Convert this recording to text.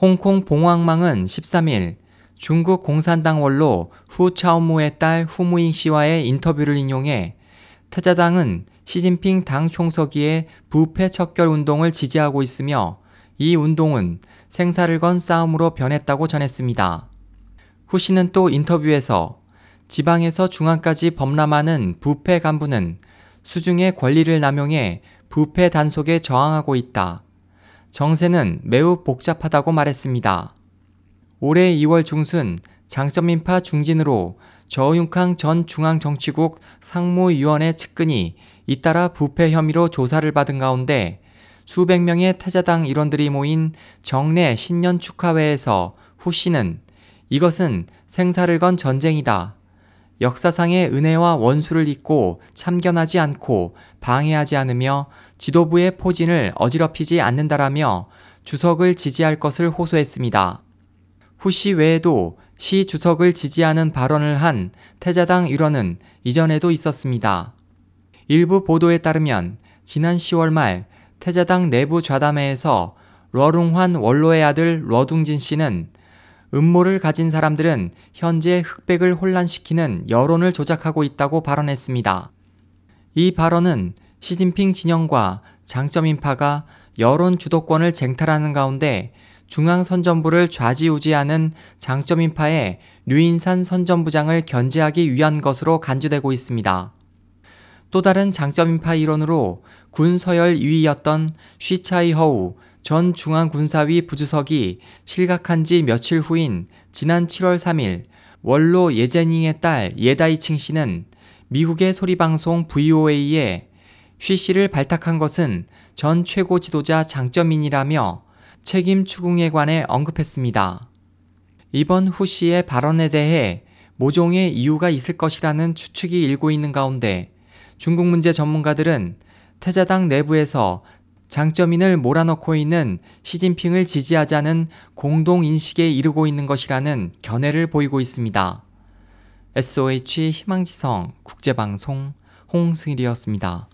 홍콩 봉황망은 13일 중국 공산당 원로 후 차오무의 딸 후무잉 씨와의 인터뷰를 인용해 태자당은 시진핑 당 총서기의 부패 척결 운동을 지지하고 있으며 이 운동은 생사를 건 싸움으로 변했다고 전했습니다. 후 씨는 또 인터뷰에서 지방에서 중앙까지 범람하는 부패 간부는 수중의 권리를 남용해 부패 단속에 저항하고 있다. 정세는 매우 복잡하다고 말했습니다. 올해 2월 중순 장점인파 중진으로 저윤캉 전 중앙정치국 상무위원회 측근이 잇따라 부패 혐의로 조사를 받은 가운데 수백 명의 태자당 일원들이 모인 정례 신년 축하회에서 후 씨는 이것은 생사를 건 전쟁이다. 역사상의 은혜와 원수를 잊고 참견하지 않고 방해하지 않으며 지도부의 포진을 어지럽히지 않는다라며 주석을 지지할 것을 호소했습니다. 후씨 외에도 시 주석을 지지하는 발언을 한 태자당 일원은 이전에도 있었습니다. 일부 보도에 따르면 지난 10월 말 태자당 내부 좌담회에서 러룽환 원로의 아들 러둥진 씨는 음모를 가진 사람들은 현재 흑백을 혼란시키는 여론을 조작하고 있다고 발언했습니다. 이 발언은 시진핑 진영과 장점인파가 여론 주도권을 쟁탈하는 가운데 중앙선전부를 좌지우지하는 장점인파의 류인산 선전부장을 견제하기 위한 것으로 간주되고 있습니다. 또 다른 장점인파 일원으로 군 서열 2위였던 쉬차이 허우 전 중앙군사위 부주석이 실각한 지 며칠 후인 지난 7월 3일 원로 예제닝의 딸 예다이칭 씨는 미국의 소리방송 VOA에 쉬 씨를 발탁한 것은 전 최고 지도자 장점인이라며 책임 추궁에 관해 언급했습니다. 이번 후 씨의 발언에 대해 모종의 이유가 있을 것이라는 추측이 일고 있는 가운데 중국 문제 전문가들은 태자당 내부에서 장점인을 몰아넣고 있는 시진핑을 지지하자는 공동 인식에 이르고 있는 것이라는 견해를 보이고 있습니다. SOH 희망지성 국제방송 홍승일이었습니다.